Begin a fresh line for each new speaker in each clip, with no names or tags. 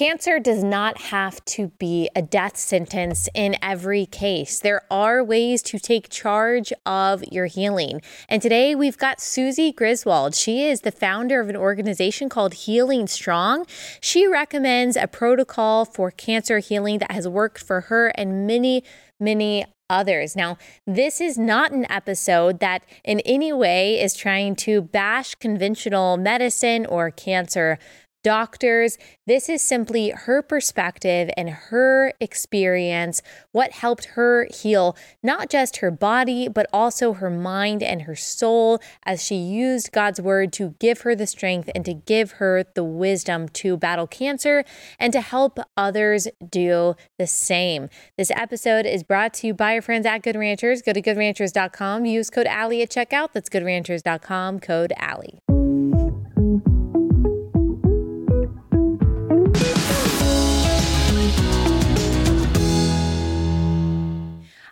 Cancer does not have to be a death sentence in every case. There are ways to take charge of your healing. And today we've got Suzy Griswold. She is the founder of an organization called Healing Strong. She recommends a protocol for cancer healing that has worked for her and many, many others. Now, this is not an episode that in any way is trying to bash conventional medicine or cancer doctors. This is simply her perspective and her experience, what helped her heal not just her body, but also her mind and her soul as she used God's word to give her the strength and to give her the wisdom to battle cancer and to help others do the same. This episode is brought to you by our friends at Good Ranchers. Go to goodranchers.com, use code Allie at checkout. That's goodranchers.com, code Allie.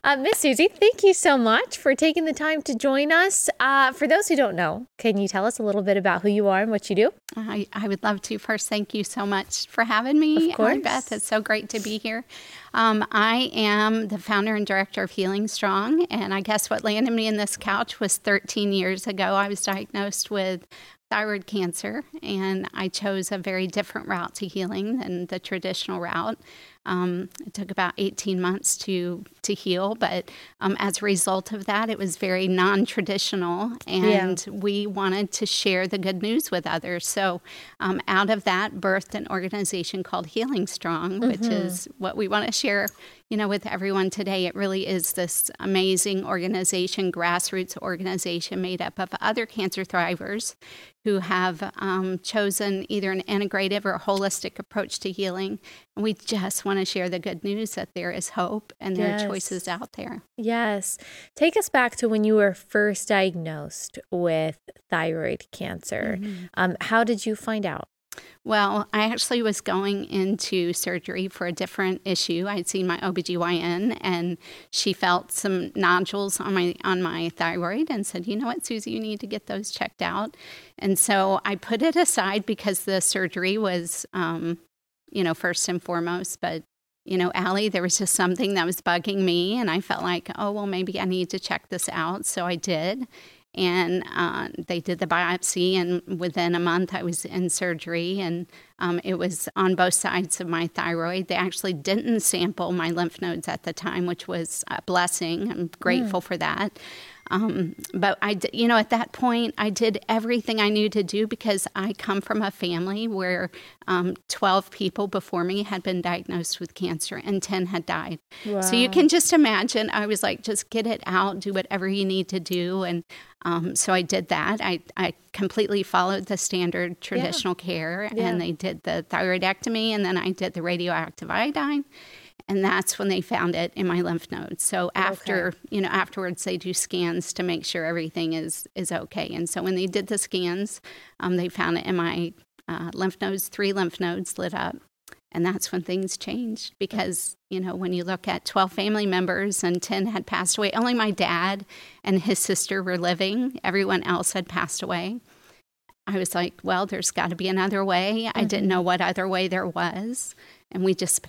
Uh, Miss Suzy, thank you so much for taking the time to join us. Uh, for those who don't know, can you tell us a little bit about who you are and what you do?
I, I would love to. First, thank you so much for having me.
Of course.
Beth, it's so great to be here. Um, I am the founder and director of Healing Strong, and I guess what landed me in this couch was 13 years ago. I was diagnosed with thyroid cancer, and I chose a very different route to healing than the traditional route. Um, it took about 18 months to to heal, but um, as a result of that, it was very non-traditional, and yeah. we wanted to share the good news with others. So, um, out of that, birthed an organization called Healing Strong, mm-hmm. which is what we want to share you know, with everyone today. It really is this amazing organization, grassroots organization made up of other cancer thrivers who have um, chosen either an integrative or holistic approach to healing. And we just want to share the good news that there is hope and there yes. are choices out there.
Yes. Take us back to when you were first diagnosed with thyroid cancer. Mm-hmm. Um, how did you find out?
Well, I actually was going into surgery for a different issue. I'd seen my OBGYN and she felt some nodules on my on my thyroid and said, "You know what, Suzy, you need to get those checked out." And so I put it aside because the surgery was um, you know, first and foremost, but you know, Allie, there was just something that was bugging me, and I felt like, oh, well, maybe I need to check this out. So I did and uh, they did the biopsy and within a month i was in surgery and um, it was on both sides of my thyroid they actually didn't sample my lymph nodes at the time which was a blessing i'm grateful mm. for that um, but I, you know, at that point, I did everything I knew to do because I come from a family where um, 12 people before me had been diagnosed with cancer and 10 had died. Wow. So you can just imagine, I was like, just get it out, do whatever you need to do. And um, so I did that. I, I completely followed the standard traditional yeah. care, yeah. and they did the thyroidectomy, and then I did the radioactive iodine and that's when they found it in my lymph nodes. So after, okay. you know, afterwards they do scans to make sure everything is is okay. And so when they did the scans, um, they found it in my uh, lymph nodes. Three lymph nodes lit up, and that's when things changed because you know when you look at 12 family members and 10 had passed away, only my dad and his sister were living. Everyone else had passed away. I was like, well, there's got to be another way. Mm-hmm. I didn't know what other way there was. And we just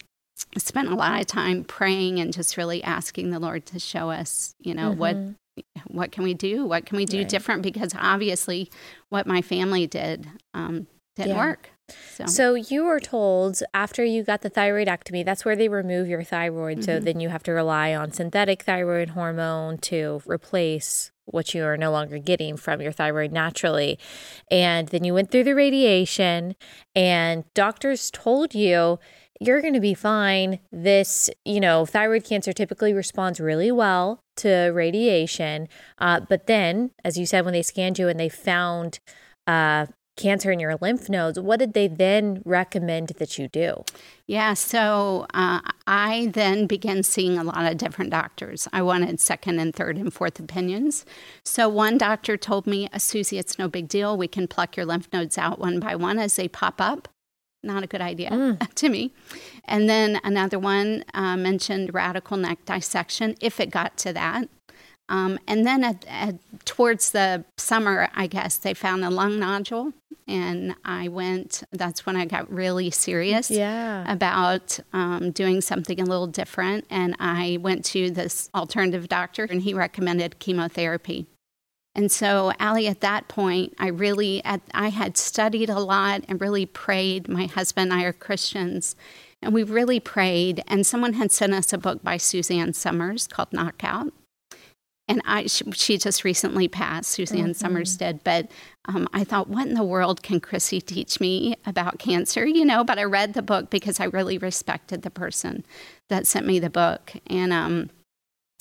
spent a lot of time praying and just really asking the Lord to show us, you know, mm-hmm. what what can we do? What can we do right. different? Because obviously, what my family did um, didn't yeah. work.
So. so. you were told after you got the thyroidectomy, that's where they remove your thyroid. Mm-hmm. So then you have to rely on synthetic thyroid hormone to replace what you are no longer getting from your thyroid naturally. And then you went through the radiation, and doctors told you you're going to be fine. This, you know, thyroid cancer typically responds really well to radiation. Uh, but then, as you said, when they scanned you and they found uh, cancer in your lymph nodes, what did they then recommend that you do?
Yeah, so uh, I then began seeing a lot of different doctors. I wanted second and third and fourth opinions. So one doctor told me, Suzy, it's no big deal. We can pluck your lymph nodes out one by one as they pop up not a good idea mm. to me. And then another one uh, mentioned radical neck dissection if it got to that. Um, and then at, at, towards the summer, I guess they found a lung nodule, and I went. That's when I got really serious
yeah.
about um, doing something a little different. And I went to this alternative doctor, and he recommended chemotherapy. And so, Allie, at that point, I really, at, I had studied a lot and really prayed. My husband and I are Christians, and we really prayed. And someone had sent us a book by Suzanne Somers called Knockout and I she, she, just recently passed, Suzanne mm-hmm. Somers did. But um, I thought, what in the world can Chrissy teach me about cancer? You know, but I read the book because I really respected the person that sent me the book, and um,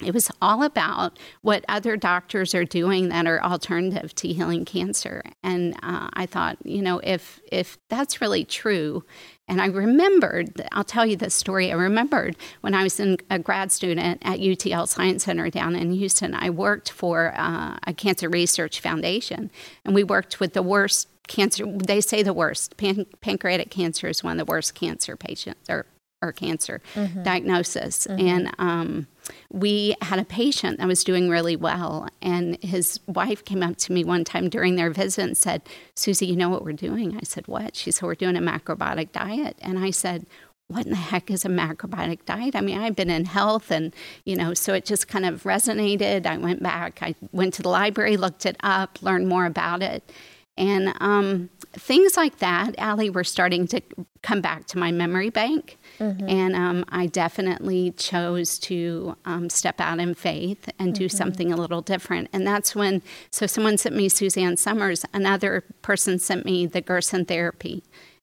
it was all about what other doctors are doing that are alternative to healing cancer. And uh, I thought, you know, if if that's really true, and I remembered, I'll tell you this story. I remembered when I was in a grad student at UT Health Science Center down in Houston, I worked for uh, a cancer research foundation, and we worked with the worst cancer. They say the worst. Pan- pancreatic cancer is one of the worst cancer patients or or cancer mm-hmm. diagnosis. Mm-hmm. And um, we had a patient that was doing really well. And his wife came up to me one time during their visit and said, Suzy, you know what we're doing? I said, What? She said, We're doing a macrobiotic diet. And I said, what in the heck is a macrobiotic diet? I mean, I've been in health and, you know, so it just kind of resonated. I went back, I went to the library, looked it up, learned more about it. And um, things like that, Allie, were starting to come back to my memory bank. Mm-hmm. And um, I definitely chose to um, step out in faith and do mm-hmm. something a little different. And that's when, so someone sent me Suzanne Somers, another person sent me the Gerson therapy.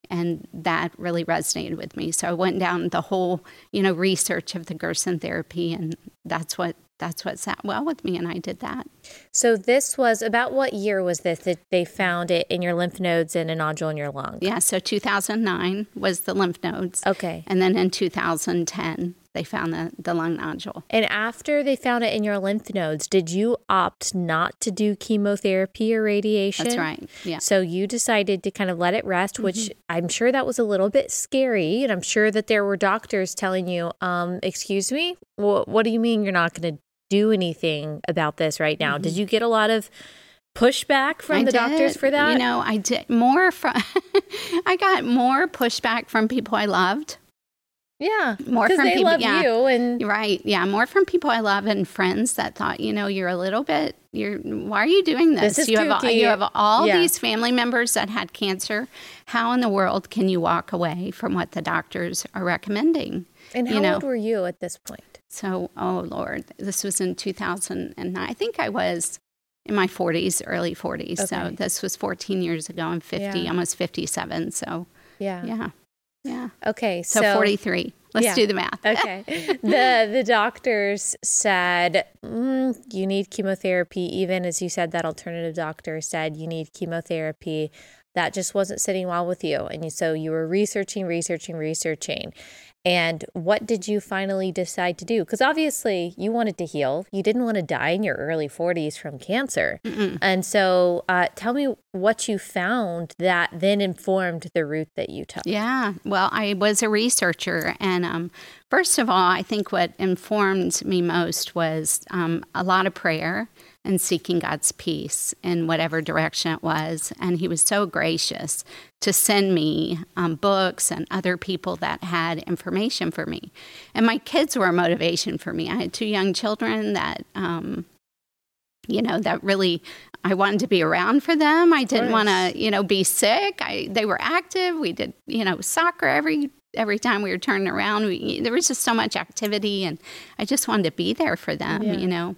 And that really resonated with me. So I went down the whole, you know, research of the Gerson therapy, and that's what that's what sat well with me and I did that.
So this was about what year was this that they found it in your lymph nodes and a nodule in your lung?
Yeah, so 2009 was the lymph nodes.
Okay.
And then in 2010 they found the, the lung nodule.
And after they found it in your lymph nodes, did you opt not to do chemotherapy or radiation?
That's right. Yeah.
So you decided to kind of let it rest, which mm-hmm. I'm sure that was a little bit scary. And I'm sure that there were doctors telling you, um, excuse me, what, what do you mean you're not going to do anything about this right now. Mm-hmm. Did you get a lot of pushback from
I
the
did.
doctors for that?
You know, I did more from I got more pushback from people I loved.
Yeah,
more from
they
people.
Love
yeah,
you and
right. Yeah, more from people I love and friends that thought, you know, you're a little bit. You're. Why are you doing this?
this
you
have
all, you have all yeah. these family members that had cancer. How in the world can you walk away from what the doctors are recommending?
And how
you know?
old were you at this point?
So, oh Lord, this was in 2009. I think I was in my 40s, early 40s. Okay. So this was 14 years ago. I'm 50, yeah. almost 57. So
yeah,
yeah, yeah.
Okay,
so, so 43. Let's yeah. do the math.
okay. the the doctors said mm, you need chemotherapy. Even as you said, that alternative doctor said you need chemotherapy. That just wasn't sitting well with you, and so you were researching, researching, researching, and what did you finally decide to do? Because obviously you wanted to heal. You didn't want to die in your early 40s from cancer. Mm-mm. And so uh, tell me what you found that then informed the route that you took.
Yeah. Well, I was a researcher. And um, first of all, I think what informed me most was um, a lot of prayer and seeking God's peace in whatever direction it was. And He was so gracious to send me um, books and other people that had information for me. And my kids were a motivation for me. I had two young children that, um, you know, that really I wanted to be around for them. I didn't want to, you know, be sick. I they were active. We did, you know, soccer every every time we were turning around. We, there was just so much activity, and I just wanted to be there for them, yeah. you know.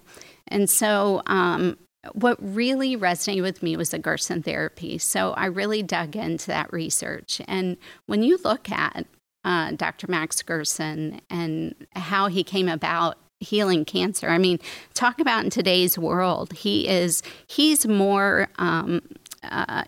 And so, um, what really resonated with me was the Gerson therapy. So I really dug into that research. And when you look at uh, Dr. Max Gerson and how he came about healing cancer, I mean, talk about in today's world, he is he's more. Um, uh,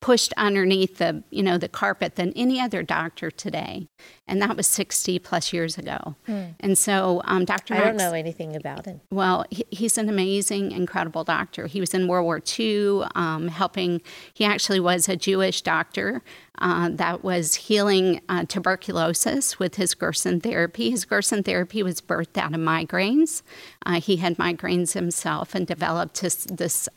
pushed underneath the you know the carpet than any other doctor today. And that was 60 plus years ago. Hmm. and so um, dr
i don't know anything about him
well he, he's an amazing incredible doctor. He was in world war ii um, helping he actually was a jewish doctor uh, that was healing uh, tuberculosis with his gerson therapy. His gerson therapy was birthed out of migraines. Uh, he had migraines himself and developed his, this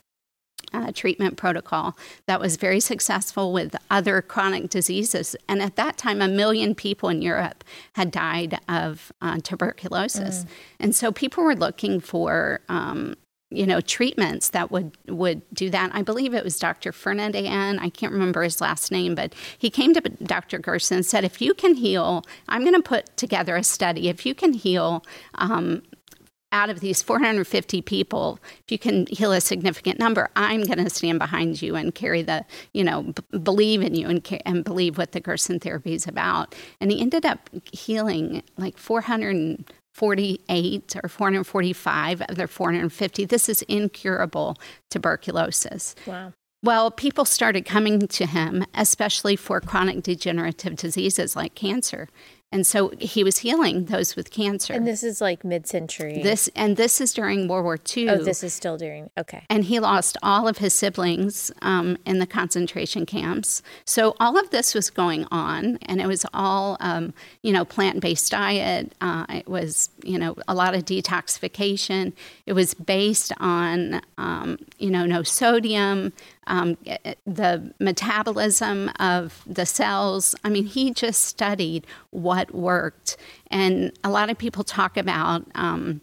uh, treatment protocol that was very successful with other chronic diseases. And at that time, a million people in Europe had died of uh, tuberculosis. Mm. And so people were looking for. Um, you know treatments that would would do that. I believe it was Dr. Ferdinand. I can't remember his last name, but he came to Dr. Gerson and said, "If you can heal, I'm going to put together a study. If you can heal um, out of these 450 people, if you can heal a significant number, I'm going to stand behind you and carry the, you know, b- believe in you and, and believe what the Gerson therapy is about. And he ended up healing like 448 or 445 of their 450. This is incurable tuberculosis.
Wow.
Well, people started coming to him, especially for chronic degenerative diseases like cancer. And so he was healing those with cancer.
And this is like mid-century.
This and this is during World War II.
Oh, this is still during. Okay.
And he lost all of his siblings um, in the concentration camps. So all of this was going on, and it was all um, you know plant-based diet. Uh, it was you know a lot of detoxification. It was based on um, you know no sodium, um, the metabolism of the cells. I mean, he just studied what worked. And a lot of people talk about um,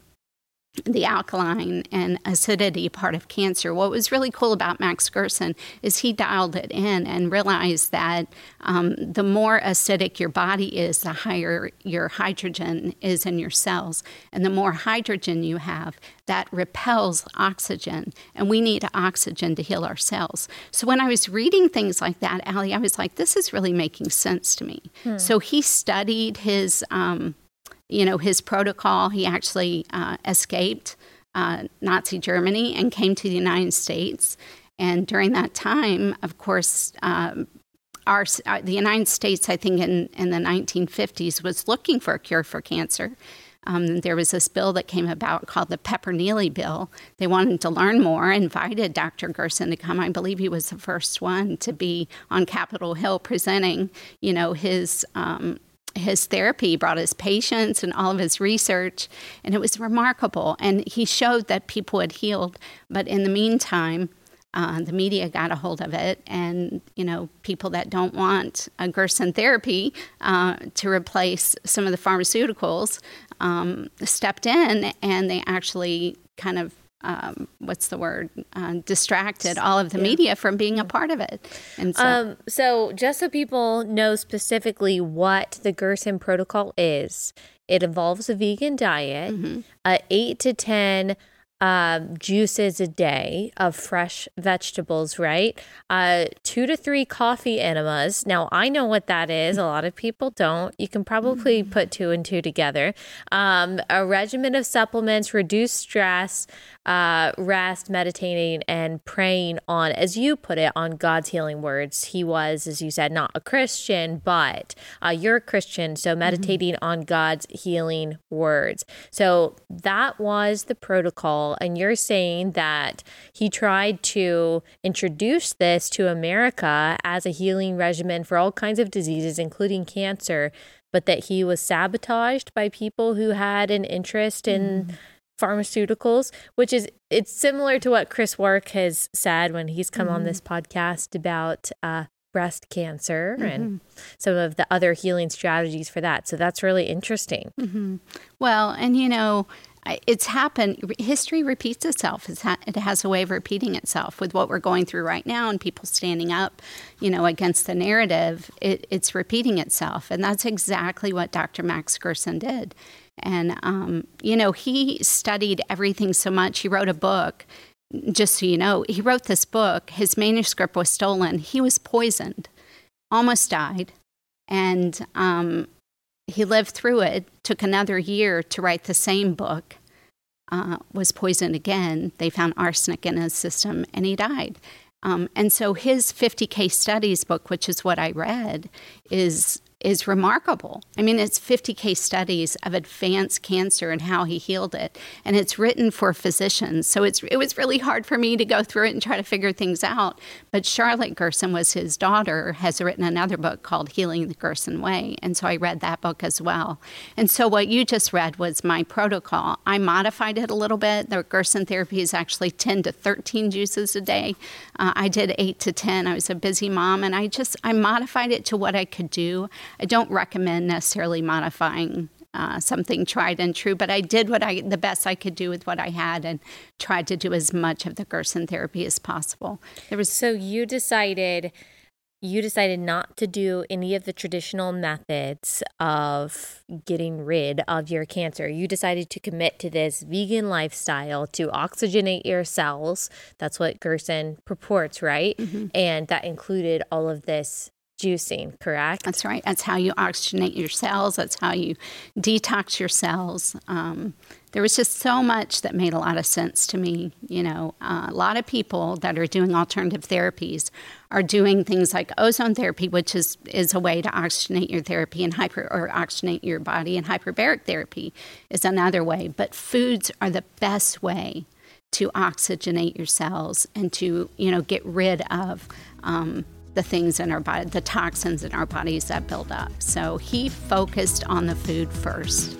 the alkaline and acidity part of cancer. What was really cool about Max Gerson is he dialed it in and realized that um, the more acidic your body is, the higher your hydrogen is in your cells. And the more hydrogen you have, that repels oxygen. And we need oxygen to heal our cells. So when I was reading things like that, Allie, I was like, this is really making sense to me. Hmm. So he studied his. Um, you know, his protocol. He actually uh, escaped uh, Nazi Germany and came to the United States. And during that time, of course, um, our, uh, the United States, I think in, in the 1950s, was looking for a cure for cancer. Um, there was this bill that came about called the Pepper-Neely Bill. They wanted to learn more, invited Dr. Gerson to come. I believe he was the first one to be on Capitol Hill presenting, you know, his um, his therapy, brought his patients and all of his research, and it was remarkable. And he showed that people had healed, but in the meantime, uh, the media got a hold of it, and you know, people that don't want a Gerson therapy uh, to replace some of the pharmaceuticals um, stepped in, and they actually kind of um, what's the word uh, distracted all of the yeah. media from being a part of it
and so, um, so just so people know specifically what the gerson protocol is it involves a vegan diet mm-hmm. uh, 8 to 10 um, juices a day of fresh vegetables, right? Uh, two to three coffee enemas. Now, I know what that is. A lot of people don't. You can probably mm. put two and two together. Um, a regimen of supplements, reduce stress, uh, rest, meditating, and praying on, as you put it, on God's healing words. He was, as you said, not a Christian, but uh, you're a Christian. So, mm-hmm. meditating mm-hmm. on God's healing words. So, that was the protocol and you're saying that he tried to introduce this to America as a healing regimen for all kinds of diseases, including cancer, but that he was sabotaged by people who had an interest in. Mm. Pharmaceuticals, which is it's similar to what Chris Wark has said when he's come mm. on this podcast about uh, breast cancer mm-hmm. and some of the other healing strategies for that. So that's really interesting.
Mm-hmm. Well, and you know, it's happened. History repeats itself. it has a way of repeating itself with what we're going through right now and people standing up, you know, against the narrative. It, it's repeating itself, and that's exactly what Dr. Max Gerson did. And um, you know, he studied everything so much. He wrote a book. Just so you know, he wrote this book. His manuscript was stolen. He was poisoned, almost died, and um, he lived through it, took another year to write the same book, uh, was poisoned again. They found arsenic in his system, and he died. Um, and so his 50 case studies book, which is what I read, is is remarkable. I mean, it's 50 case studies of advanced cancer and how he healed it, and it's written for physicians. So it's it was really hard for me to go through it and try to figure things out. But Charlotte Gerson was his daughter, has written another book called Healing the Gerson Way, and so I read that book as well. And so what you just read was my protocol. I modified it a little bit. The Gerson therapy is actually 10 to 13 juices a day. Uh, I did eight to 10. I was a busy mom, and I just I modified it to what I could do. I don't recommend necessarily modifying uh, something tried and true, but I did what I the best I could do with what I had and tried to do as much of the Gerson therapy as possible.
There was so you decided you decided not to do any of the traditional methods of getting rid of your cancer. You decided to commit to this vegan lifestyle to oxygenate your cells. That's what Gerson purports, right? Mm-hmm. And that included all of this juicing, correct?
That's right. That's how you oxygenate your cells. That's how you detox your cells. Um, there was just so much that made a lot of sense to me. You know, uh, a lot of people that are doing alternative therapies are doing things like ozone therapy, which is is a way to oxygenate your therapy and hyper or oxygenate your body, and hyperbaric therapy is another way. But foods are the best way to oxygenate your cells and to you know get rid of um, the things in our body, the toxins in our bodies that build up. So he focused on the food first.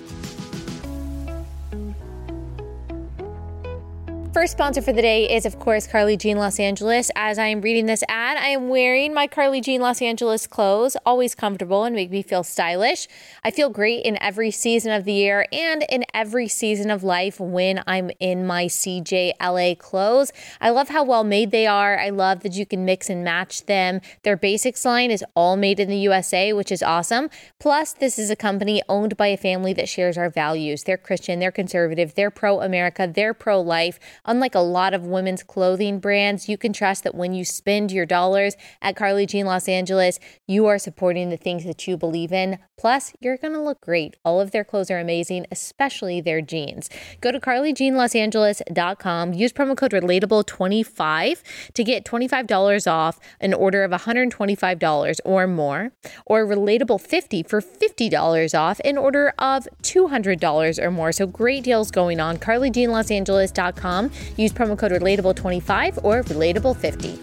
First sponsor for the day is, of course, Carly Jean Los Angeles. As I am reading this ad, I am wearing my Carly Jean Los Angeles clothes, always comfortable and make me feel stylish. I feel great in every season of the year and in every season of life when I'm in my CJ LA clothes. I love how well made they are. I love that you can mix and match them. Their basics line is all made in the USA, which is awesome. Plus, this is a company owned by a family that shares our values. They're Christian, they're conservative, they're pro America, they're pro life. Unlike a lot of women's clothing brands, you can trust that when you spend your dollars at Carly Jean Los Angeles, you are supporting the things that you believe in. Plus, you're going to look great. All of their clothes are amazing, especially their jeans. Go to carlyjeanlosangeles.com, use promo code relatable25 to get $25 off an order of $125 or more, or relatable50 for $50 off an order of $200 or more. So great deals going on. carlyjeanlosangeles.com. Use promo code relatable25 or relatable50.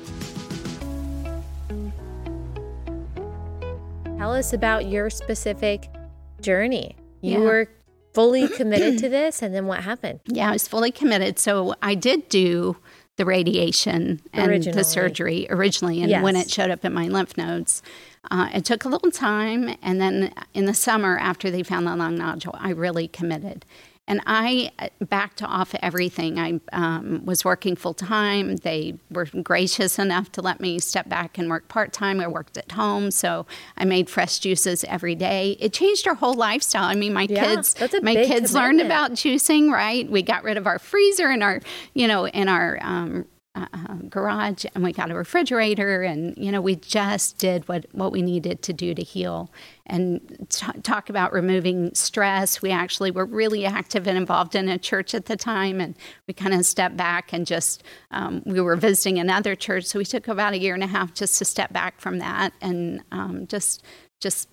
Tell us about your specific journey. You yeah. were fully committed to this, and then what happened?
Yeah, I was fully committed. So I did do the radiation and originally. the surgery originally, and yes. when it showed up in my lymph nodes. Uh, it took a little time, and then in the summer after they found the lung nodule, I really committed. And I uh, backed off everything. I um, was working full time. They were gracious enough to let me step back and work part time. I worked at home, so I made fresh juices every day. It changed our whole lifestyle. I mean, my yeah, kids, my kids commitment. learned about juicing. Right, we got rid of our freezer and our, you know, in our um, uh, garage and we got a refrigerator and you know we just did what what we needed to do to heal and t- talk about removing stress. We actually were really active and involved in a church at the time and we kind of stepped back and just um, we were visiting another church. So we took about a year and a half just to step back from that and um, just just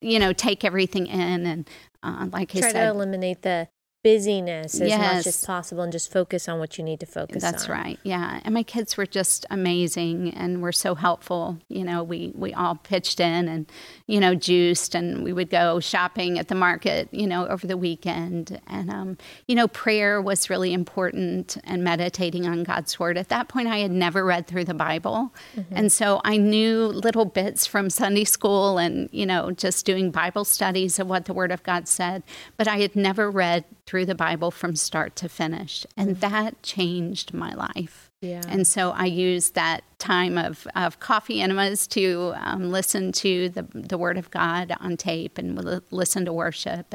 you know take everything in and uh, like
try
I said, try
to eliminate the busyness as yes. much as possible and just focus on what you need to focus
That's
on.
That's right. Yeah. And my kids were just amazing and were so helpful. You know, we, we all pitched in and, you know, juiced and we would go shopping at the market, you know, over the weekend. And, um, you know, prayer was really important and meditating on God's word. At that point, I had never read through the Bible. Mm-hmm. And so I knew little bits from Sunday school and, you know, just doing Bible studies of what the word of God said. But I had never read through the Bible from start to finish. And mm-hmm. that changed my life. Yeah. And so I used that time of, of coffee enemas to um, listen to the, the Word of God on tape and listen to worship.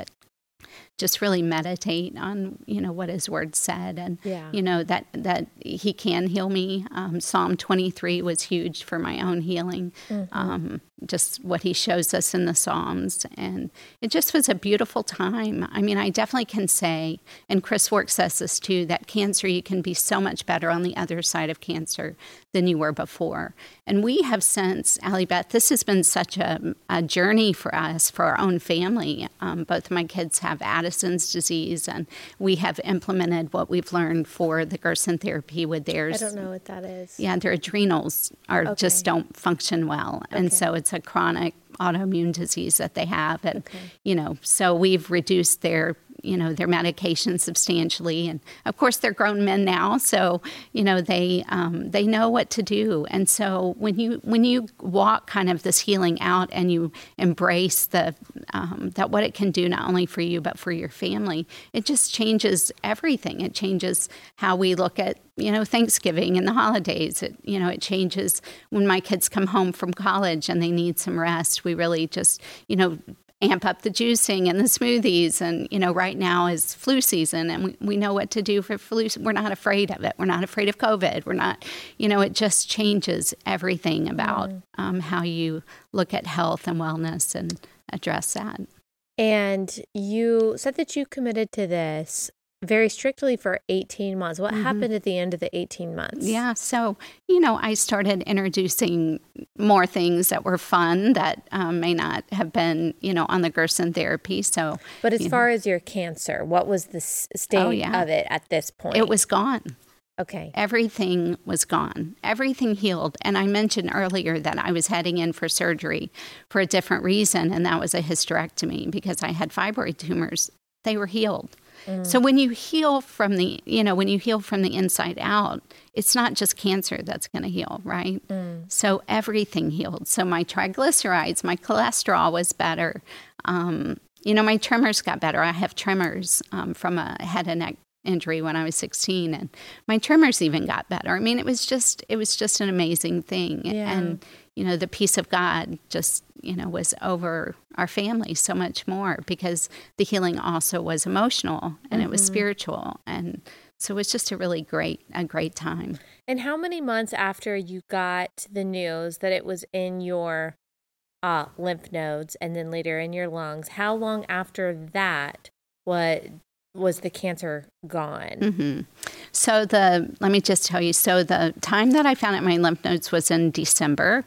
Just really meditate on you know what his word said. And
Yeah.
you know that that he can heal me. Um, psalm 23 was huge for my own healing. Um, just what he shows us in the psalms. And it just was a beautiful time. I mean i definitely can say and Chris Wark says this too that cancer you can be so much better on the other side of cancer than you were before. And we have since Allie Beth, this has been such a, a journey for us for our own family. Um, both of my kids have addison's disease and we have implemented what we've learned for the gerson therapy with theirs.
I don't know what that is.
yeah, their adrenals are
Okay.
just don't function well, and so it's a chronic autoimmune disease that they have, and you know, so we've reduced their you know their medication substantially, and of course they're grown men now, so you know they um, they know what to do, and so when you when you walk kind of this healing out and you embrace the um, that what it can do not only for you but for your family, it just changes everything. It changes how we look at you know Thanksgiving and the holidays. It you know it changes when my kids come home from college and they need some rest. We really just you know amp up the juicing and the smoothies. And you know right now is flu season and we, we know what to do for flu. We're not afraid of it. We're not afraid of covid. We're not you know it just changes everything about um, how you look at health and wellness and address that.
And you said that you committed to this very strictly for 18 months. What happened at the end of the 18 months?
Mm-hmm. Yeah. So, you know, I started introducing more things that were fun that um, may not have been, you know, on the Gerson therapy. So
But as
you know,
far as your cancer, what was the state
Oh, yeah.
of it at this point?
it was gone.
okay.
Everything was gone. Everything healed. And I mentioned earlier that I was heading in for surgery for a different reason, and that was a hysterectomy because I had fibroid tumors. They were healed. So when you heal from the, you know, when you heal from the inside out, it's not just cancer that's going to heal, right? So everything healed. So my triglycerides, my cholesterol was better. Um, you know, my tremors got better. I have tremors um, from a head and neck injury when I was 16 and my tremors even got better. I mean, it was just it was just an amazing thing.
Yeah.
And you know, the peace of God just, you know, was over our family so much more because the healing also was emotional and it was spiritual and so it was just a really great a great time.
And how many months after you got the news that it was in your uh, lymph nodes and then later in your lungs, how long after that what was the cancer gone?
hmm So the let me just tell you. So the time that I found out my lymph nodes was in December.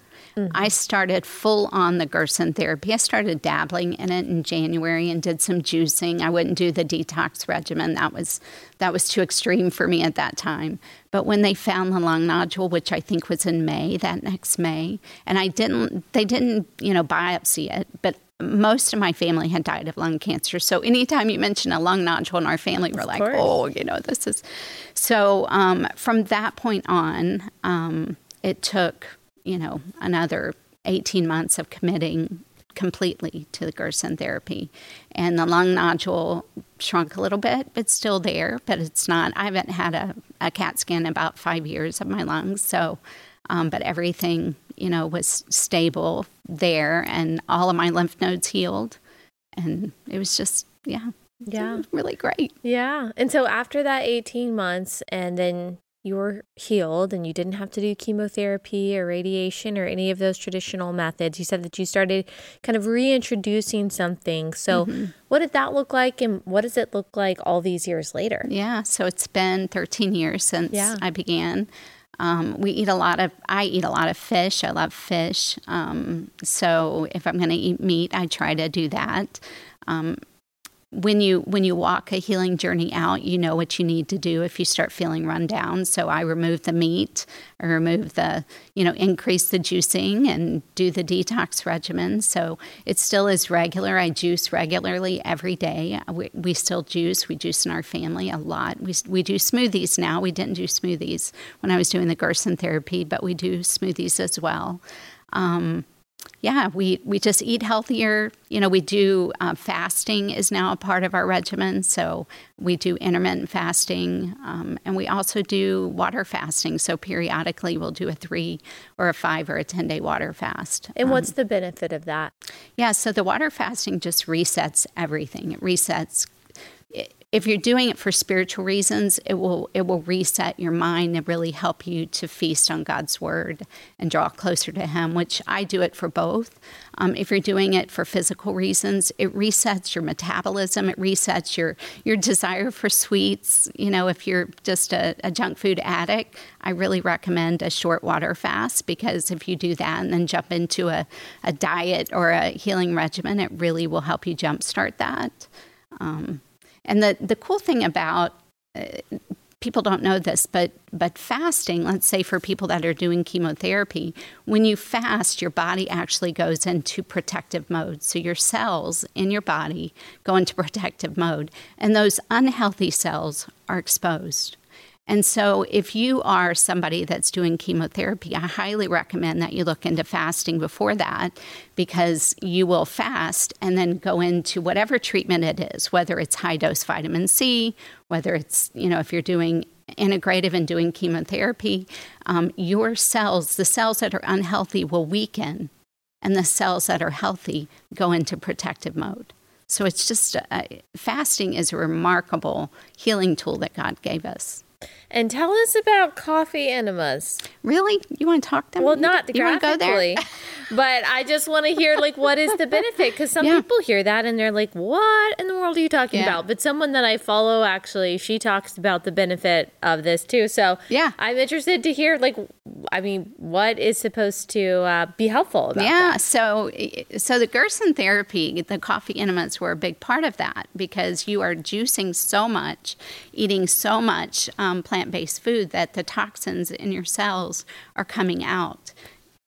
I started full on the Gerson therapy. I started dabbling in it in January and did some juicing. I wouldn't do the detox regimen. That was that was too extreme for me at that time. But when they found the lung nodule, which I think was in May, that next May, and I didn't they didn't, you know, biopsy it, but most of my family had died of lung cancer. So anytime you mention a lung nodule in our family, we're like,
course.
oh, you know, this is. So um, from that point on, um, it took, you know, another 18 months of committing completely to the Gerson therapy. And the lung nodule shrunk a little bit, but still there, but it's not, I haven't had a, a CAT scan in about five years of my lungs. So, um, but everything, you know, was stable there and all of my lymph nodes healed. And it was just, yeah,
Yeah.
really great.
Yeah. And so after that 18 months, and then you were healed and you didn't have to do chemotherapy or radiation or any of those traditional methods, you said that you started kind of reintroducing something. So, what did that look like? And what does it look like all these years later?
Yeah, so it's been 13 years since
Yeah.
I began. Um, we eat a lot of, I eat a lot of fish. I love fish. Um, so if I'm going to eat meat, I try to do that. Um, when you when you walk a healing journey out, you know what you need to do if you start feeling run down. So I remove the meat, I remove the you know increase the juicing and do the detox regimen. So it still is regular. I juice regularly every day. We, we still juice. We juice in our family a lot. We we do smoothies now. We didn't do smoothies when I was doing the Gerson therapy, but we do smoothies as well. Um, yeah, we, we just eat healthier. You know, we do uh, fasting is now a part of our regimen. So we do intermittent fasting, um, and we also do water fasting. So periodically, we'll do a three or a five or a ten day water fast.
And what's the benefit of that?
Yeah, so the water fasting just resets everything. It resets if you're doing it for spiritual reasons, it will it will reset your mind and really help you to feast on God's word and draw closer to Him. Which I do it for both. Um, if you're doing it for physical reasons, it resets your metabolism. It resets your your desire for sweets. You know, if you're just a, a junk food addict, I really recommend a short water fast because if you do that and then jump into a, a diet or a healing regimen, it really will help you jumpstart that. Um, and the, the cool thing about uh, people don't know this, but but fasting, let's say for people that are doing chemotherapy, when you fast, your body actually goes into protective mode. So your cells in your body go into protective mode, and those unhealthy cells are exposed. And so, if you are somebody that's doing chemotherapy, I highly recommend that you look into fasting before that because you will fast and then go into whatever treatment it is, whether it's high dose vitamin C, whether it's, you know, if you're doing integrative and doing chemotherapy, um, your cells, the cells that are unhealthy, will weaken, and the cells that are healthy go into protective mode. So, it's just uh, fasting is a remarkable healing tool that God gave us.
And tell us about coffee enemas.
Really? You want to talk to them?
Well, not you graphically, but I just want to hear like what is the benefit? Because some yeah. people hear that and they're like, "What in the world are you talking yeah. about?" But someone that I follow actually, she talks about the benefit of this too. So yeah, I'm interested to hear like, I mean, what is supposed to uh, be helpful about
yeah.
That?
So, so the Gerson therapy, the coffee enemas were a big part of that because you are juicing so much, eating so much um, plant plant based food that the toxins in your cells are coming out.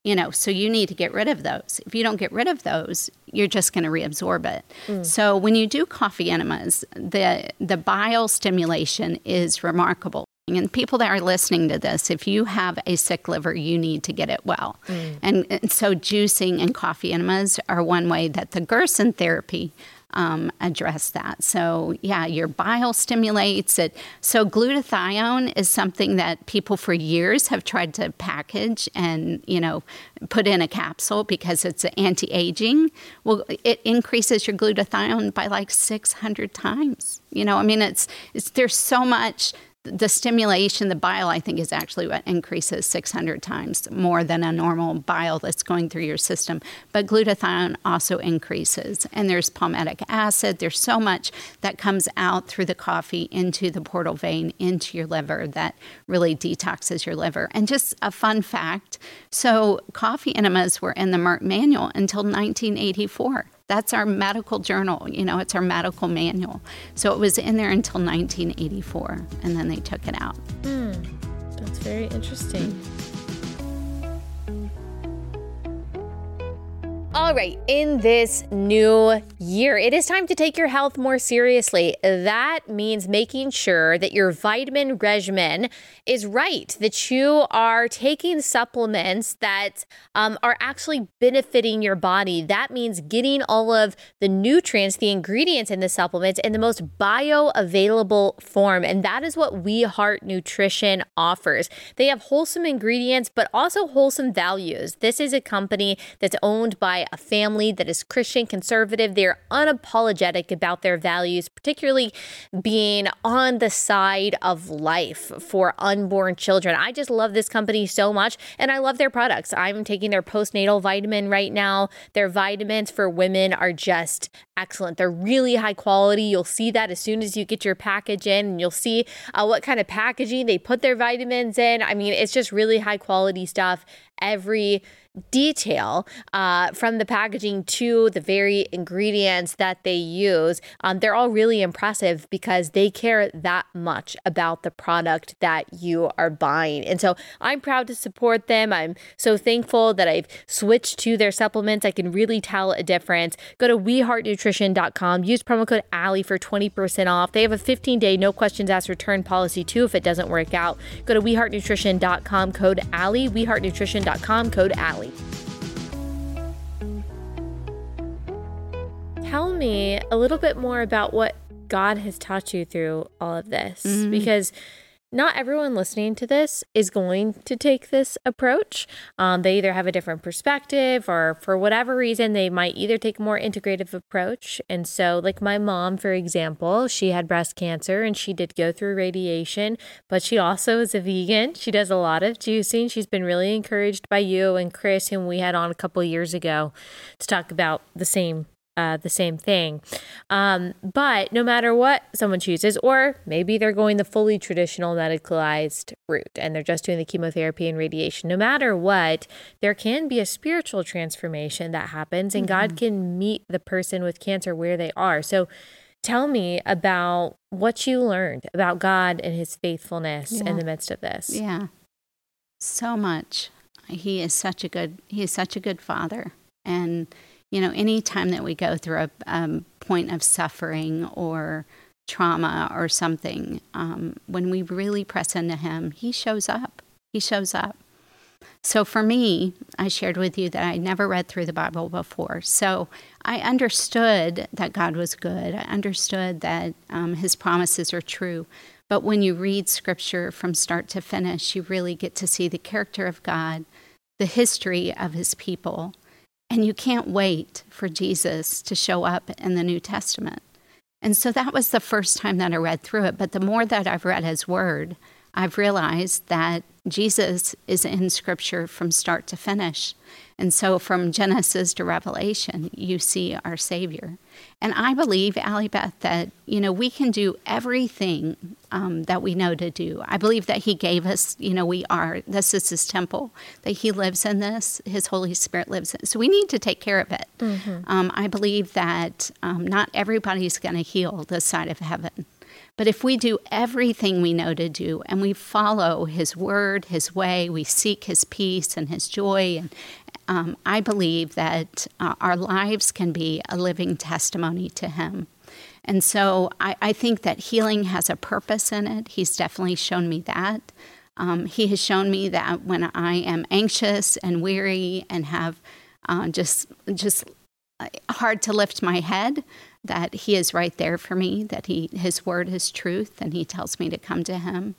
You know, so you need to get rid of those. If you don't get rid of those, you're just going to reabsorb it. Mm. So when you do coffee enemas, the the bile stimulation is remarkable. And people that are listening to this, if you have a sick liver, you need to get it well. Mm. And, and, so, juicing and coffee enemas are one way that the Gerson therapy um, address that. So, yeah, your bile stimulates it. So, glutathione is something that people for years have tried to package and, you know, put in a capsule because it's anti aging. Well, it increases your glutathione by like 600 times. You know, I mean, it's, it's there's so much the stimulation, the bile, I think, is actually what increases 600 times more than a normal bile that's going through your system. But glutathione also increases. And there's palmitic acid. There's so much that comes out through the coffee into the portal vein, into your liver, that really detoxes your liver. And just a fun fact so, coffee enemas were in the Merck manual until 1984. That's our medical journal, you know, it's our medical manual. So it was in there until 1984, and then they took it out.
Hmm. That's very interesting. All right, in this new year, it is time to take your health more seriously. That means making sure that your vitamin regimen is right, that you are taking supplements that um, are actually benefiting your body. That means getting all of the nutrients, the ingredients in the supplements in the most bioavailable form. And that is what We Heart Nutrition offers. They have wholesome ingredients, but also wholesome values. This is a company that's owned by a family that is Christian conservative. They're unapologetic about their values, particularly being on the side of life for unborn children. I just love this company so much and I love their products. I'm taking their postnatal vitamin right now. Their vitamins for women are just excellent. They're really high quality. You'll see that as soon as you get your package in and you'll see uh, what kind of packaging they put their vitamins in. I mean, it's just really high quality stuff. Every detail uh, from the packaging to the very ingredients that they use. Um, they're all really impressive because they care that much about the product that you are buying. And so I'm proud to support them. I'm so thankful that I've switched to their supplements. I can really tell a difference. Go to weheartnutrition.com, use promo code Allie for 20% off. They have a 15 day no questions asked return policy too if it doesn't work out. Go to weheartnutrition.com, code Allie, weheartnutrition.com, code Allie. Tell me a little bit more about what God has taught you through all of this mm-hmm. because not everyone listening to this is going to take this approach. Um, they either have a different perspective or for whatever reason, they might either take a more integrative approach. And so, like my mom, for example, she had breast cancer and she did go through radiation, but she also is a vegan. She does a lot of juicing. She's been really encouraged by you and Chris, whom we had on a couple years ago to talk about the same uh, the same thing. Um, but no matter what someone chooses, or maybe they're going the fully traditional medicalized route and they're just doing the chemotherapy and radiation, no matter what, there can be a spiritual transformation that happens and mm-hmm. God can meet the person with cancer where they are. So tell me about what you learned about God and his faithfulness yeah. in the midst of this.
Yeah. So much. He is such a good he is such a good father. And you know, any time that we go through a um, point of suffering or trauma or something, um, when we really press into Him, He shows up. He shows up. So for me, I shared with you that I never read through the Bible before. So I understood that God was good. I understood that um, His promises are true. But when you read Scripture from start to finish, you really get to see the character of God, the history of His people and you can't wait for Jesus to show up in the New Testament. And so that was the first time that I read through it. But the more that I've read his word, I've realized that Jesus is in scripture from start to finish. And so from Genesis to Revelation, you see our Savior. And I believe, Allie Beth, that, you know, we can do everything um, that we know to do. I believe that He gave us, you know, we are, this is His temple, that He lives in this, His Holy Spirit lives in So we need to take care of it. Mm-hmm. Um, I believe that um, not everybody's going to heal this side of heaven. But if we do everything we know to do and we follow His word, His way, we seek His peace and His joy, and um, I believe that uh, our lives can be a living testimony to Him. And so I, I, think that healing has a purpose in it. He's definitely shown me that. Um, he has shown me that when I am anxious and weary and have uh, just just uh, hard to lift my head, that He is right there for me, that He His word is truth, and He tells me to come to Him.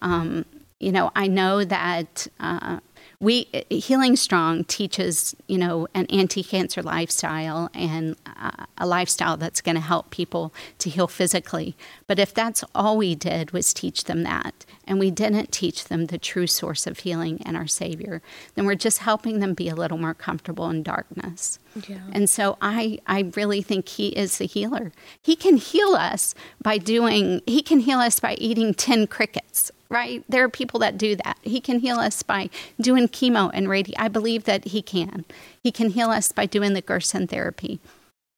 Um, you know, I know that uh, we Healing Strong teaches you know an anti-cancer lifestyle and uh, a lifestyle that's going to help people to heal physically. But if that's all we did was teach them that, and we didn't teach them the true source of healing and our Savior, then we're just helping them be a little more comfortable in darkness. Yeah. And so I, I really think he is the healer. He can heal us by doing, he can heal us by eating 10 crickets right? There are people that do that. He can heal us by doing chemo and radi. I believe that he can. He can heal us by doing the Gerson therapy.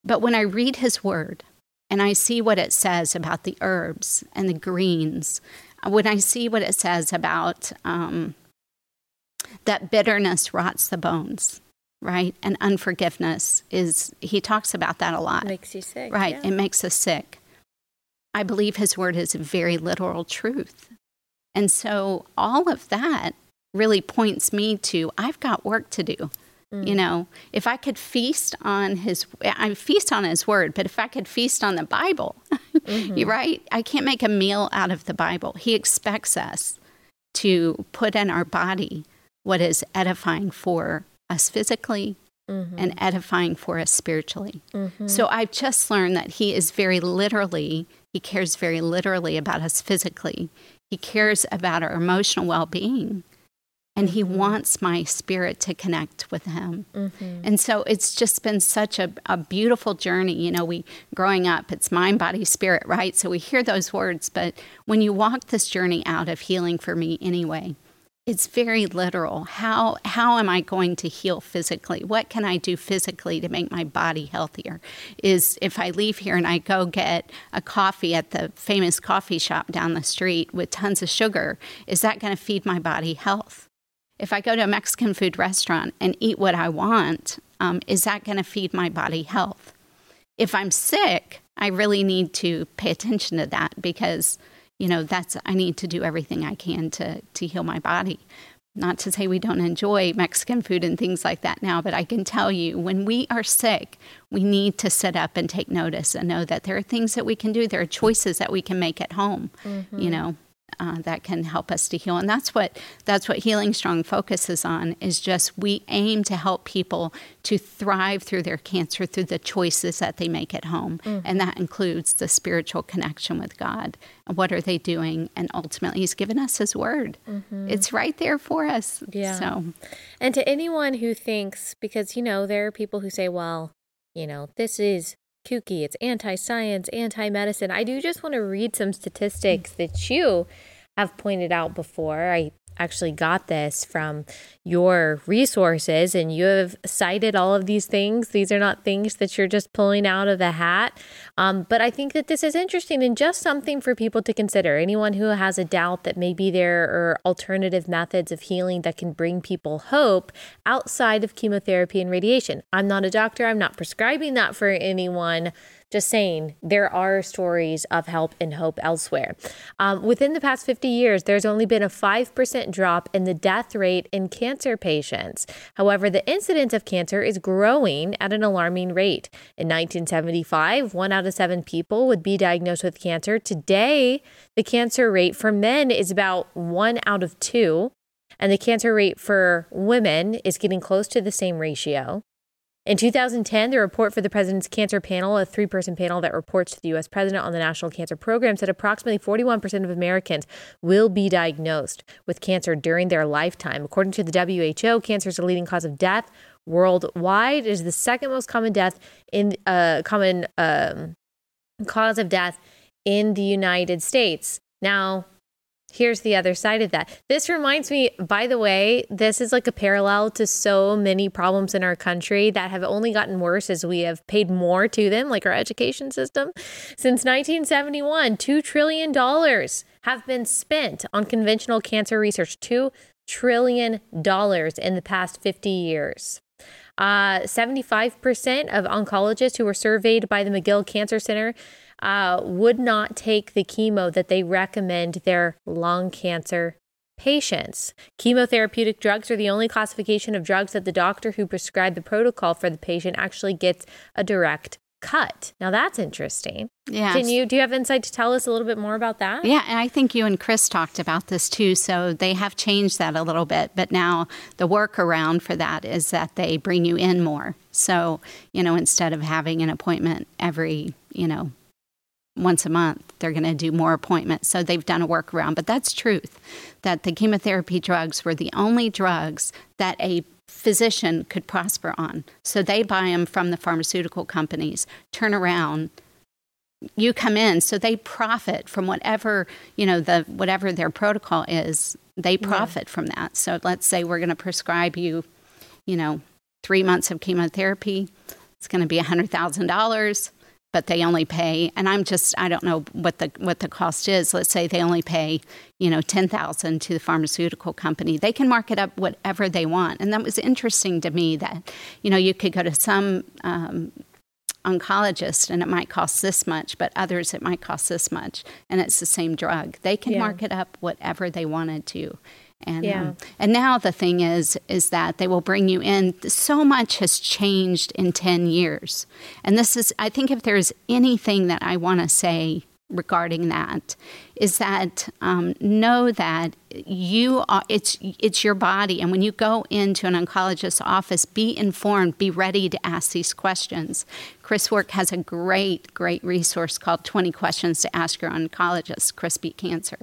But when I read his word and I see what it says about the herbs and the greens, when I see what it says about um, that bitterness rots the bones, right? And unforgiveness is, he talks about that a lot.
Makes you sick.
Right.
Yeah.
It makes us sick. I believe his word is a very literal truth. And so all of that really points me to I've got work to do. Mm. You know, if I could feast on his, I feast on his word, but if I could feast on the Bible, mm-hmm. you're right. I can't make a meal out of the Bible. He expects us to put in our body what is edifying for us physically mm-hmm. and edifying for us spiritually. Mm-hmm. So I've just learned that he is very literally, he cares very literally about us physically. He cares about our emotional well being. And he mm-hmm. wants my spirit to connect with him. Mm-hmm. And so it's just been such a, a beautiful journey. You know, we growing up, it's mind, body, spirit, right? So we hear those words, but when you walk this journey out of healing for me anyway, it's very literal. How how am I going to heal physically? What can I do physically to make my body healthier? Is if I leave here and I go get a coffee at the famous coffee shop down the street with tons of sugar, is that going to feed my body health? If I go to a Mexican food restaurant and eat what I want, um, is that going to feed my body health? If I'm sick, I really need to pay attention to that because you know, that's I need to do everything I can to to heal my body. Not to say we don't enjoy Mexican food and things like that now, but I can tell you when we are sick, we need to sit up and take notice and know that there are things that we can do. There are choices that we can make at home, mm-hmm. you know. Uh, that can help us to heal. And that's what that's what Healing Strong focuses on. Is just we aim to help people to thrive through their cancer through the choices that they make at home, mm-hmm. and that includes the spiritual connection with God. What are they doing? And ultimately, He's given us His Word. Mm-hmm. It's right there for us.
Yeah. So, and to anyone who thinks, because you know there are people who say, well, you know, this is kooky, it's anti science, anti medicine. I do just want to read some statistics that you have pointed out before. I actually got this from your resources and you have cited all of these things. These are not things that you're just pulling out of the hat. Um, but I think that this is interesting and just something for people to consider. Anyone who has a doubt that maybe there are alternative methods of healing that can bring people hope outside of chemotherapy and radiation. I'm not a doctor, I'm not prescribing that for anyone. Just saying, there are stories of help and hope elsewhere. Um, within the past 50 years, there's only been a 5% drop in the death rate in cancer patients. However, the incidence of cancer is growing at an alarming rate. In 1975, one out of seven people would be diagnosed with cancer. Today, the cancer rate for men is about one out of two. And the cancer rate for women is getting close to the same ratio. In 2010, the report for the President's Cancer Panel, a three person panel that reports to the U.S. President on the National Cancer Program, said approximately 41% of Americans will be diagnosed with cancer during their lifetime. According to the WHO, cancer is the leading cause of death worldwide. It is the second most common death in uh, common um, cause of death in the United States. Now, here's the other side of that. This reminds me, by the way, this is like a parallel to so many problems in our country that have only gotten worse as we have paid more to them, like our education system. Since 1971, $2 trillion have been spent on conventional cancer research. $2 trillion in the past 50 years. Uh, 75% of oncologists who were surveyed by the McGill Cancer Center uh, would not take the chemo that they recommend their lung cancer patients. Chemotherapeutic drugs are the only classification of drugs that the doctor who prescribed the protocol for the patient actually gets a direct cut. Now that's interesting. Yeah. Can you do you have insight to tell us a little bit more about that?
Yeah, and I think you and Chris talked about this too. So they have changed that a little bit, but now the workaround for that is that they bring you in more. So, you know, instead of having an appointment every, you know, once a month. They're going to do more appointments. So they've done a workaround. But that's truth that the chemotherapy drugs were the only drugs that a physician could prosper on. So they buy them from the pharmaceutical companies, turn around. You come in, so they profit from whatever you know the whatever their protocol is. They profit yeah. from that. So let's say we're going to prescribe you, you know, three months of chemotherapy. It's going to be a hundred thousand dollars but they only pay and i'm just i don't know what the what the cost is. Let's say they only pay you know 10,000 to the pharmaceutical company. They can mark it up whatever they want. And that was interesting to me that you know you could go to some um, oncologist and it might cost this much but others it might cost this much. And it's the same drug. They can yeah. mark it up whatever they wanted to and yeah. um, and now the thing is is that they will bring you in. So much has changed in ten years, and this is I think if there's anything that I want to say regarding that is that um, know that you are it's it's your body. And when you go into an oncologist's office be informed be ready to ask these questions. Chris Wark has a great great resource called 20 questions to ask your oncologist chris beat cancer.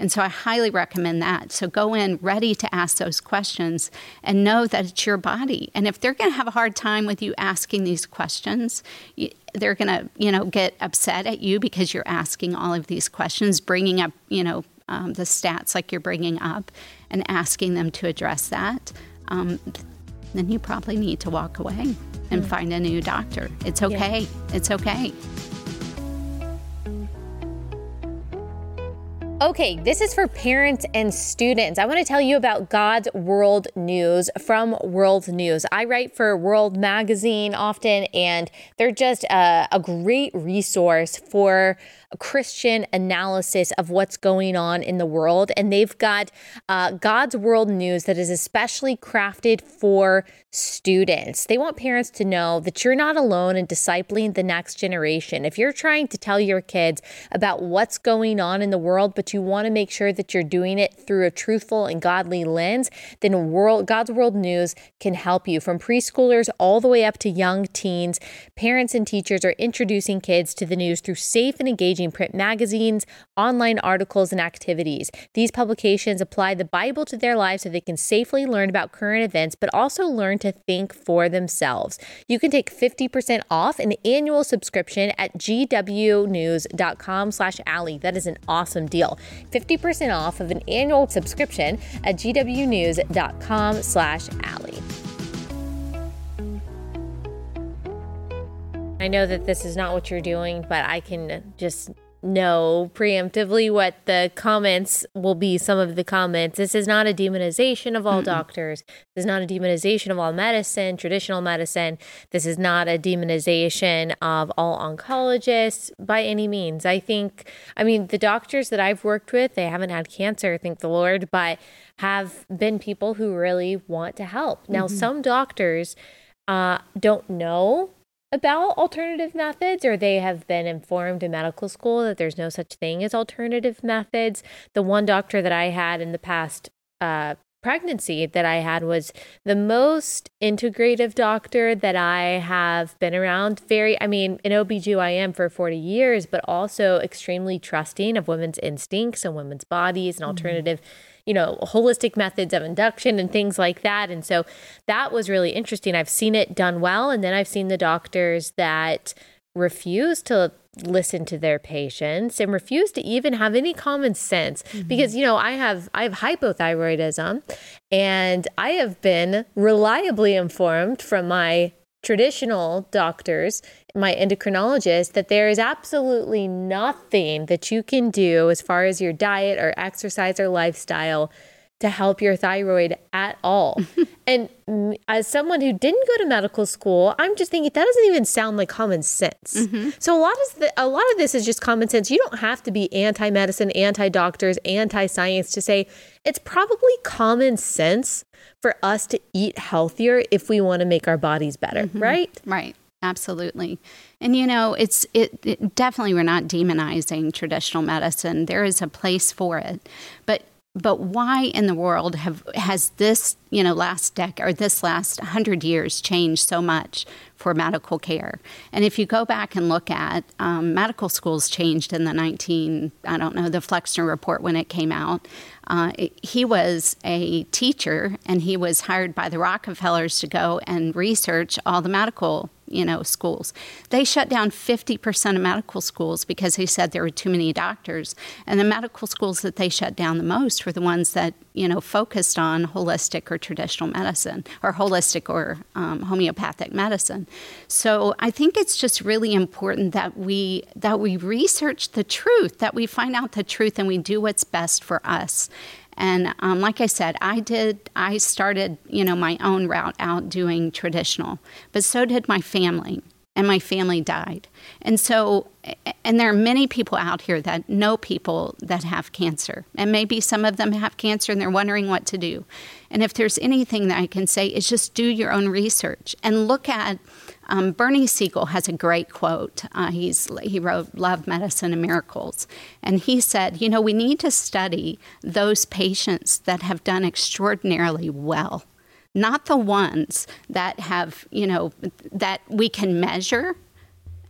And so i highly recommend that. So go in ready to ask those questions and know that it's your body. And if they're going to have a hard time with you asking these questions they're going to you know get upset at you because you're asking all of these questions bringing up, you know, um, the stats like you're bringing up and asking them to address that, um, then you probably need to walk away and mm. find a new doctor. It's okay. Yeah. It's okay.
Okay, this is for parents and students. I want to tell you about God's World News from World News. I write for World Magazine often, and they're just a, a great resource for Christian analysis of what's going on in the world. And they've got uh, God's World News that is especially crafted for students. They want parents to know that you're not alone in discipling the next generation. If you're trying to tell your kids about what's going on in the world, but you want to make sure that you're doing it through a truthful and godly lens, then world, God's World News can help you. From preschoolers all the way up to young teens, parents and teachers are introducing kids to the news through safe and engaging print magazines, online articles, and activities. These publications apply the Bible to their lives so they can safely learn about current events, but also learn to think for themselves. You can take 50% off an annual subscription at gwnews.com slash Allie. That is an awesome deal. 50% off of an annual subscription at gwnews.com slash Allie. I know that this is not what you're doing, but I can just know preemptively what the comments will be some of the comments. This is not a demonization of all mm doctors. This is not a demonization of all medicine traditional medicine. This is not a demonization of all oncologists by any means. I think i mean the doctors that i've worked with they haven't had cancer thank the lord but have been people who really want to help. Now mm-hmm. some doctors uh, don't know about alternative methods or they have been informed in medical school that there's no such thing as alternative methods. The one doctor that I had in the past uh, pregnancy that I had was the most integrative doctor that I have been around. Very, I mean, an OBGYN for 40 years, but also extremely trusting of women's instincts and women's bodies and mm-hmm. alternative. Mm-hmm you know, holistic methods of induction and things like that. And so that was really interesting. I've seen it done well. And then I've seen the doctors that refuse to listen to their patients and refuse to even have any common sense mm-hmm. because you know I have I have hypothyroidism and I have been reliably informed from my traditional doctors, my endocrinologist, that there is absolutely nothing that you can do as far as your diet or exercise or lifestyle to help your thyroid at all. and as someone who didn't go to medical school, I'm just thinking that doesn't even sound like common sense. Mm-hmm. So a lot of the, a lot of this is just common sense. You don't have to be anti-medicine, anti-doctors, anti-science to say it's probably common sense for us to eat healthier if we want to make our bodies better, mm-hmm. right?
Right. Absolutely. And you know, it's it, it, definitely we're not demonizing traditional medicine. There is a place for it. But but why in the world have has this you know last decade or this last hundred years changed so much for medical care? And if you go back and look at um, medical schools changed in the 19 I don't know the Flexner report when it came out. Uh, he was a teacher and he was hired by the Rockefellers to go and research all the medical you know schools. They shut down 50% of medical schools because they said there were too many doctors. And the medical schools that they shut down the most were the ones that you know focused on holistic or traditional medicine or holistic or um, homeopathic medicine. So i think it's just really important that we that we research the truth that we find out the truth and we do what's best for us and um, like I said, I did. I started, you know, my own route out doing traditional, but so did my family, and my family died. And so, and there are many people out here that know people that have cancer, and maybe some of them have cancer and they're wondering what to do. And if there's anything that I can say, is just do your own research and look at um, Bernie Siegel has a great quote. Uh, he's, he wrote Love, Medicine, and Miracles. And he said, You know, we need to study those patients that have done extraordinarily well, not the ones that have, you know, that we can measure.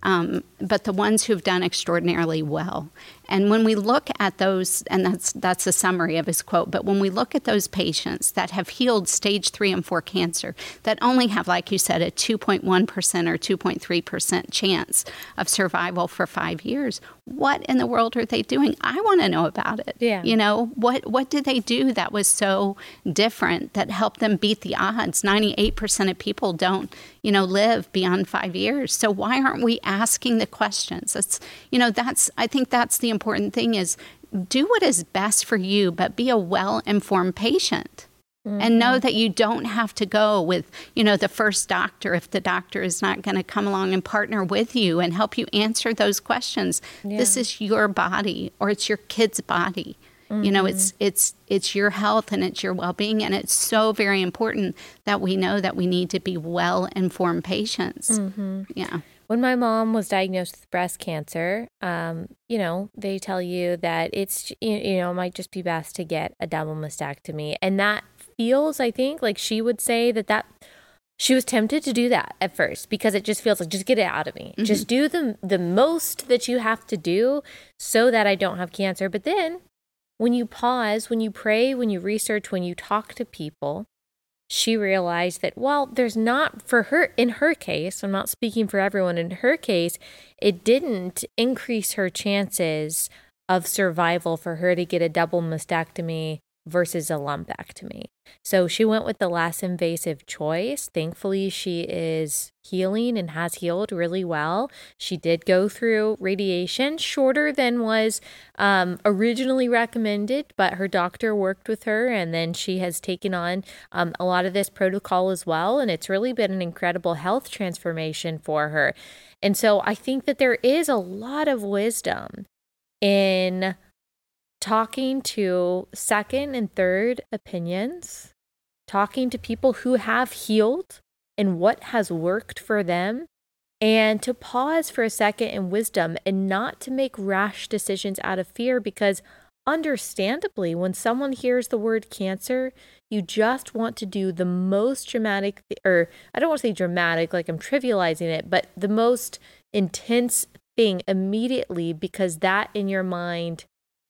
Um, but the ones who've done extraordinarily well. And when we look at those, and that's that's a summary of his quote, but when we look at those patients that have healed stage three and four cancer, that only have, like you said, a 2.1% or 2.3% chance of survival for five years, what in the world are they doing? I want to know about it.
Yeah.
You know, what what did they do that was so different that helped them beat the odds? 98% of people don't, you know, live beyond five years. So why aren't we asking the questions? That's you know, that's I think that's the important thing is do what is best for you, but be a well informed patient. Mm-hmm. And know that you don't have to go with, you know, the first doctor if the doctor is not going to come along and partner with you and help you answer those questions. Yeah. This is your body or it's your kid's body. Mm-hmm. You know, it's mm-hmm. it's it's your health and it's your well-being and it's so very important that we know that we need to be well-informed patients. Mm-hmm. Yeah.
When my mom was diagnosed with breast cancer, um, you know, they tell you that it's you know, it might just be best to get a double mastectomy and that feels, I think, like she would say that that she was tempted to do that at first because it just feels like just get it out of me. Mm-hmm. Just do the the most that you have to do so that I don't have cancer. But then when you pause, when you pray, when you research, when you talk to people, she realized that well, there's not for her in her case, I'm not speaking for everyone in her case, it didn't increase her chances of survival for her to get a double mastectomy versus a lumpectomy. So she went with the less invasive choice. Thankfully, she is healing and has healed really well. She did go through radiation, shorter than was um, originally recommended, but her doctor worked with her, and then she has taken on um, a lot of this protocol as well. And it's really been an incredible health transformation for her. And so I think that there is a lot of wisdom in talking to second and third opinions, talking to people who have healed and what has worked for them, and to pause for a second in wisdom and not to make rash decisions out of fear because understandably when someone hears the word cancer you just want to do the most dramatic or i don't want to say dramatic like i'm trivializing it but the most intense thing immediately because that in your mind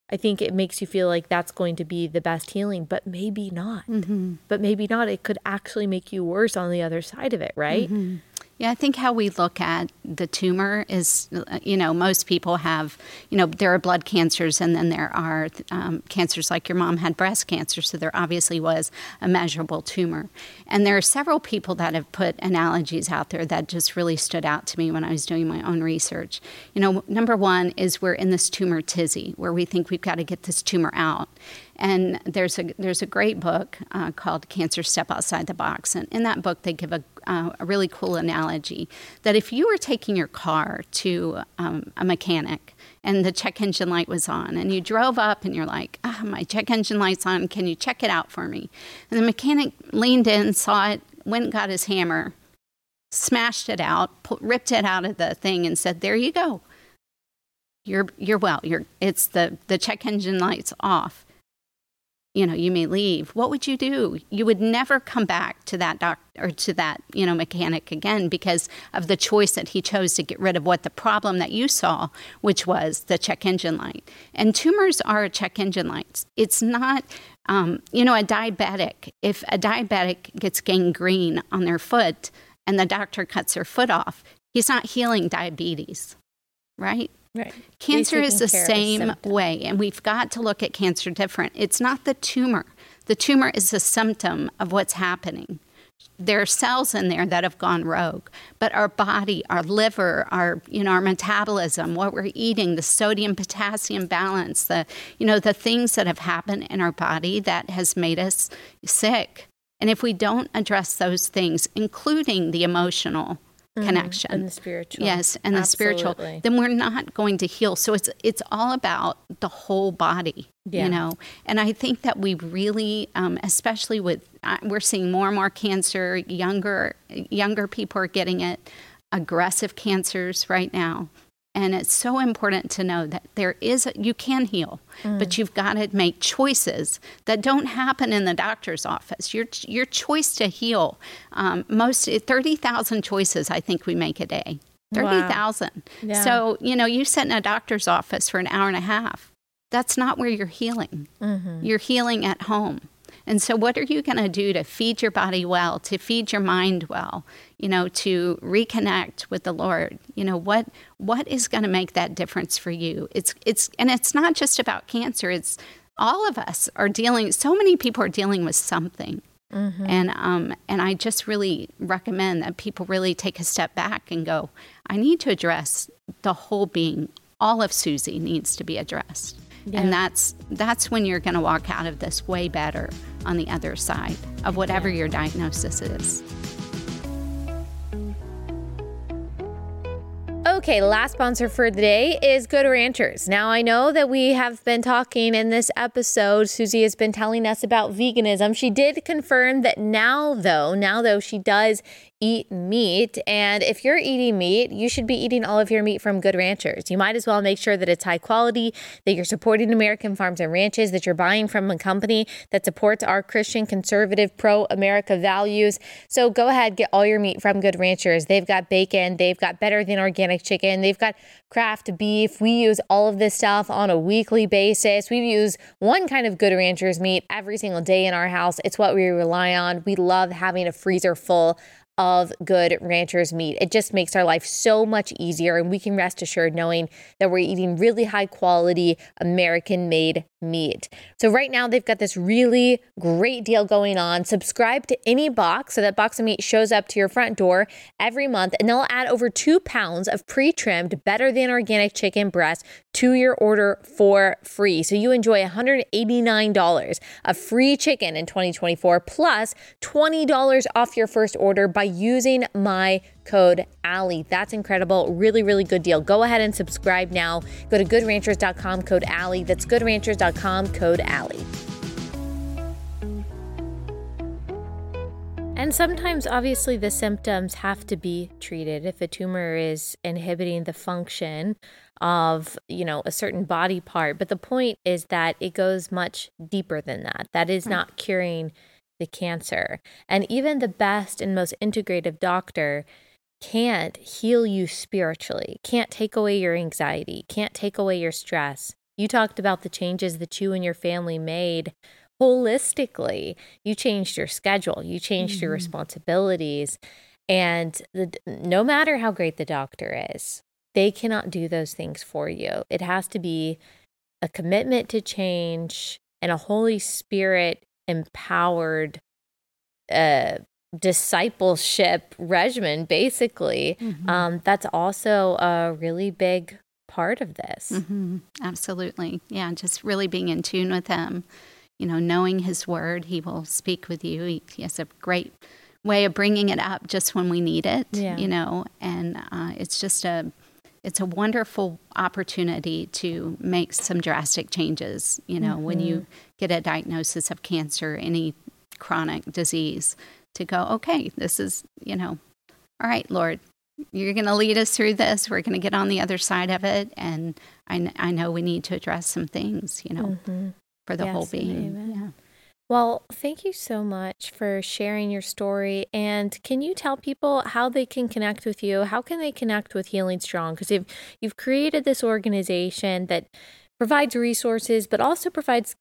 I think it makes you feel like that's going to be the best healing, but maybe not. Mm-hmm. But maybe not. It could actually make you worse on the other side of it, right? Mm-hmm.
Yeah, I think how we look at the tumor is, you know, most people have, you know, there are blood cancers and then there are um, cancers like your mom had breast cancer, so there obviously was a measurable tumor. And there are several people that have put analogies out there that just really stood out to me when I was doing my own research. You know, number one is we're in this tumor tizzy where we think we've got to get this tumor out. And there's a there's a great book uh, called Cancer Step Outside the Box, and in that book they give a, uh, a really cool analogy that if you were taking your car to um, a mechanic and the check engine light was on, and you drove up and you're like, oh, my check engine light's on, can you check it out for me? And the mechanic leaned in, saw it, went and got his hammer, smashed it out, ripped it out of the thing, and said, "There you go." You're you're well. You're it's the the check engine light's off you know, you may leave. What would you do? You would never come back to that doctor or to that, you know, mechanic again because of the choice that he chose to get rid of what the problem that you saw, which was the check engine light. And tumors are check engine lights. It's not, um, you know, a diabetic. If a diabetic gets gangrene on their foot and the doctor cuts their foot off, he's not healing diabetes, right?
Right.
Cancer is the same way, and we've got to look at cancer different. It's not the tumor. The tumor is a symptom of what's happening. There are cells in there that have gone rogue, but our body, our liver, our you know our metabolism, what we're eating, the sodium potassium balance, the you know the things that have happened in our body that has made us sick. And if we don't address those things, including the emotional. Connection
and the spiritual.
Yes and the Absolutely. spiritual then we're not going to heal. So it's it's all about the whole body yeah. you know? And i think that we really um, especially with uh, we're seeing more and more cancer. Younger younger people are getting it. Aggressive cancers right now and it's so important to know that there is, a, you can heal, mm. but you've got to make choices that don't happen in the doctor's office. Your, your choice to heal, um, most 30,000 choices I think we make a day. 30,000. Wow. Yeah. So, you know, you sit in a doctor's office for an hour and a half. That's not where you're healing. Mm-hmm. You're healing at home. And so, what are you going to do to feed your body well, to feed your mind well, you know, to reconnect with the Lord? You know, what what is going to make that difference for you? It's it's and it's not just about cancer. It's all of us are dealing. So many people are dealing with something. Mm-hmm. And um, and I just really recommend that people really take a step back and go, I need to address the whole being. All of Suzy needs to be addressed. Yeah. And that's that's when you're going to walk out of this way better on the other side of whatever yeah. your diagnosis is.
Okay, last sponsor for the day is Good Ranchers. Now, I know that we have been talking in this episode. Suzy has been telling us about veganism. She did confirm that now, though, now, though, she does eat meat. And if you're eating meat, you should be eating all of your meat from Good Ranchers. You might as well make sure that it's high quality, that you're supporting American farms and ranches, that you're buying from a company that supports our Christian, conservative, pro America values. So go ahead, get all your meat from Good Ranchers. They've got bacon, they've got better than organic chicken, they've got craft beef. We use all of this stuff on a weekly basis. We use one kind of Good Ranchers meat every single day in our house. It's what we rely on. We love having a freezer full of good ranchers meat. It just makes our life so much easier, and we can rest assured knowing that we're eating really high quality American made meat. So, right now, they've got this really great deal going on. Subscribe to any box so that box of meat shows up to your front door every month, and they'll add over two pounds of pre trimmed, better than organic chicken breast to your order for free. So, you enjoy $189 of free chicken in 2024 plus $20 off your first order by using my code Allie. That's incredible. Really, really good deal. Go ahead and subscribe now. Go to goodranchers.com, code Allie. That's goodranchers.com, code Allie. And sometimes, obviously, the symptoms have to be treated. If a tumor is inhibiting the function of, you know, a certain body part, but the point is that it goes much deeper than that. That is hmm. not curing the cancer. And even the best and most integrative doctor can't heal you spiritually, can't take away your anxiety, can't take away your stress. You talked about the changes that you and your family made holistically. You changed your schedule, you changed mm-hmm. your responsibilities. And the, no matter how great the doctor is, they cannot do those things for you. It has to be a commitment to change and a Holy Spirit empowered uh, discipleship regimen, basically. Mm-hmm. Um, that's also a really big part of this.
Mm-hmm. Absolutely. Yeah, just really being in tune with Him. You know, knowing His Word, He will speak with you. He, he has a great way of bringing it up just when we need it. Yeah. You know, and uh, it's just a it's a wonderful opportunity to make some drastic changes. You know, mm-hmm. when you mm-hmm. get a diagnosis of cancer, any chronic disease, to go, okay, this is, you know, all right, Lord, you're going to lead us through this. We're going to get on the other side of it. And I, I know we need to address some things, you know, mm-hmm. For the yes, whole being. Yeah.
Well, thank you so much for sharing your story. And can you tell people how they can connect with you? How can they connect with Healing Strong? Because you've, you've created this organization that provides resources, but also provides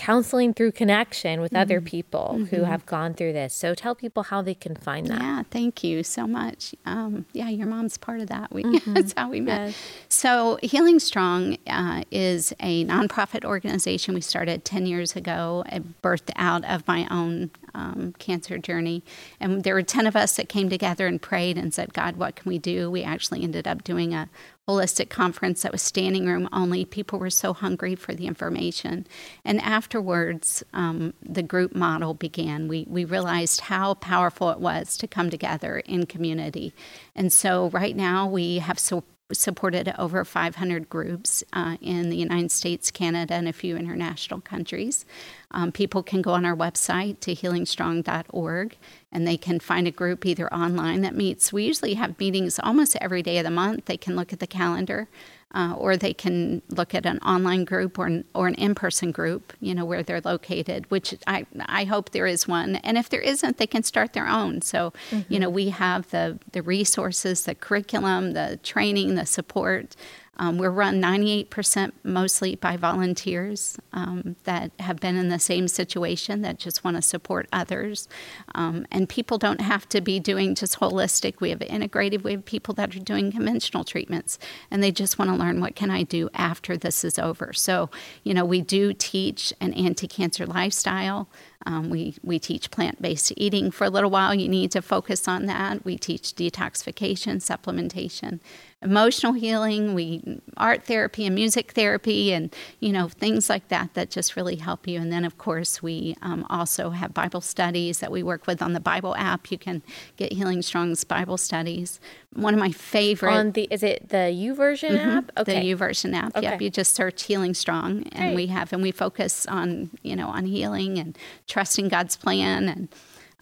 counseling through connection with mm-hmm. other people mm-hmm. who have gone through this. So tell people how they can find that.
Yeah, thank you so much. Um, yeah, your mom's part of that. We, mm-hmm. that's how we met. Yes. So Healing Strong uh, is a nonprofit organization we started 10 years ago, It birthed out of my own um, cancer journey. And there were 10 of us that came together and prayed and said, God, what can we do? We actually ended up doing a holistic conference that was standing room only. People were so hungry for the information. And afterwards, um, the group model began. We, we realized how powerful it was to come together in community. And so right now we have so supported over 500 groups uh, in the United States, Canada, and a few international countries. Um, people can go on our website to healingstrong.org and they can find a group either online that meets. We usually have meetings almost every day of the month. They can look at the calendar uh, or they can look at an online group or an, or an in-person group, you know, where they're located, which I, I hope there is one. And if there isn't, they can start their own. So, mm-hmm. you know, we have the, the resources, the curriculum, the training, the support um, we're run 98% mostly by volunteers um, that have been in the same situation that just want to support others. Um, and people don't have to be doing just holistic. We have integrative. We have people that are doing conventional treatments, and they just want to learn what can I do after this is over. So, you know, we do teach an anti-cancer lifestyle. Um, we, we teach plant based eating for a little while. You need to focus on that. We teach detoxification, supplementation. emotional healing, we art therapy and music therapy, and you know things like that that just really help you. And then of course we um, also have Bible studies that we work with on the Bible app. You can get Healing Strong's Bible studies. One of my favorite
on the is it the YouVersion mm-hmm, app?
Okay, the YouVersion app. Okay. Yep, you just search Healing Strong, and Great. we have and we focus on you know on healing and trusting God's plan and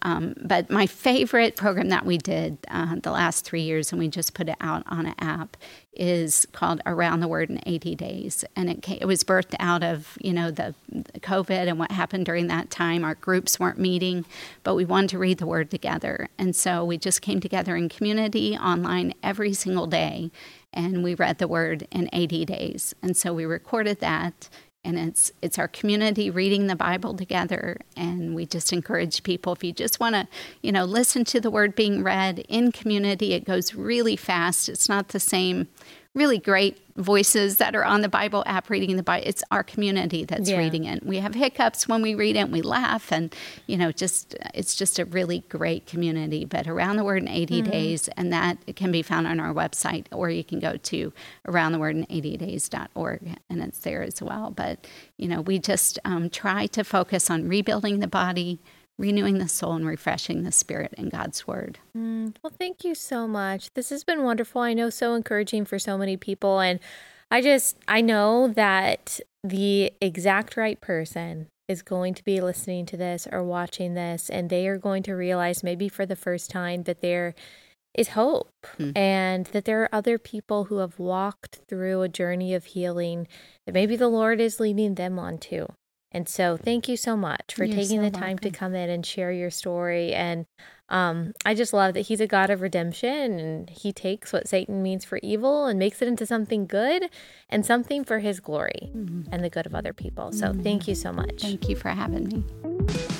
um, but my favorite program that we did uh, the last three years, and we just put it out on an app, is called Around the Word in 80 Days, and it came, it was birthed out of you know the, the, COVID and what happened during that time. Our groups weren't meeting, but we wanted to read the Word together, and so we just came together in community online every single day, and we read the Word in 80 days, and so we recorded that and it's it's our community reading the bible together. And we just encourage people if you just want to you know listen to the word being read in community it goes really fast. It's not the same really great voices that are on the Bible app reading the Bible. It's our community that's yeah. reading it. We have hiccups when we read it and we laugh and you know just it's just a really great community. But around the word in 80 mm-hmm. days and that can be found on our website or you can go to aroundthewordin80days.org and it's there as well. But you know we just um, try to focus on rebuilding the body renewing the soul and refreshing the spirit in God's word.
Mm, well, thank you so much. This has been wonderful. I know so encouraging for so many people. And I just, I know that the exact right person is going to be listening to this or watching this, and they are going to realize maybe for the first time that there is hope mm. and that there are other people who have walked through a journey of healing that maybe the Lord is leading them on to. And so, thank you so much for You're taking so the time welcome. to come in and share your story. And um, I just love that he's a God of redemption and he takes what Satan means for evil and makes it into something good and something for his glory mm-hmm. and the good of other people. So, mm-hmm. thank you so much.
Thank you for having me.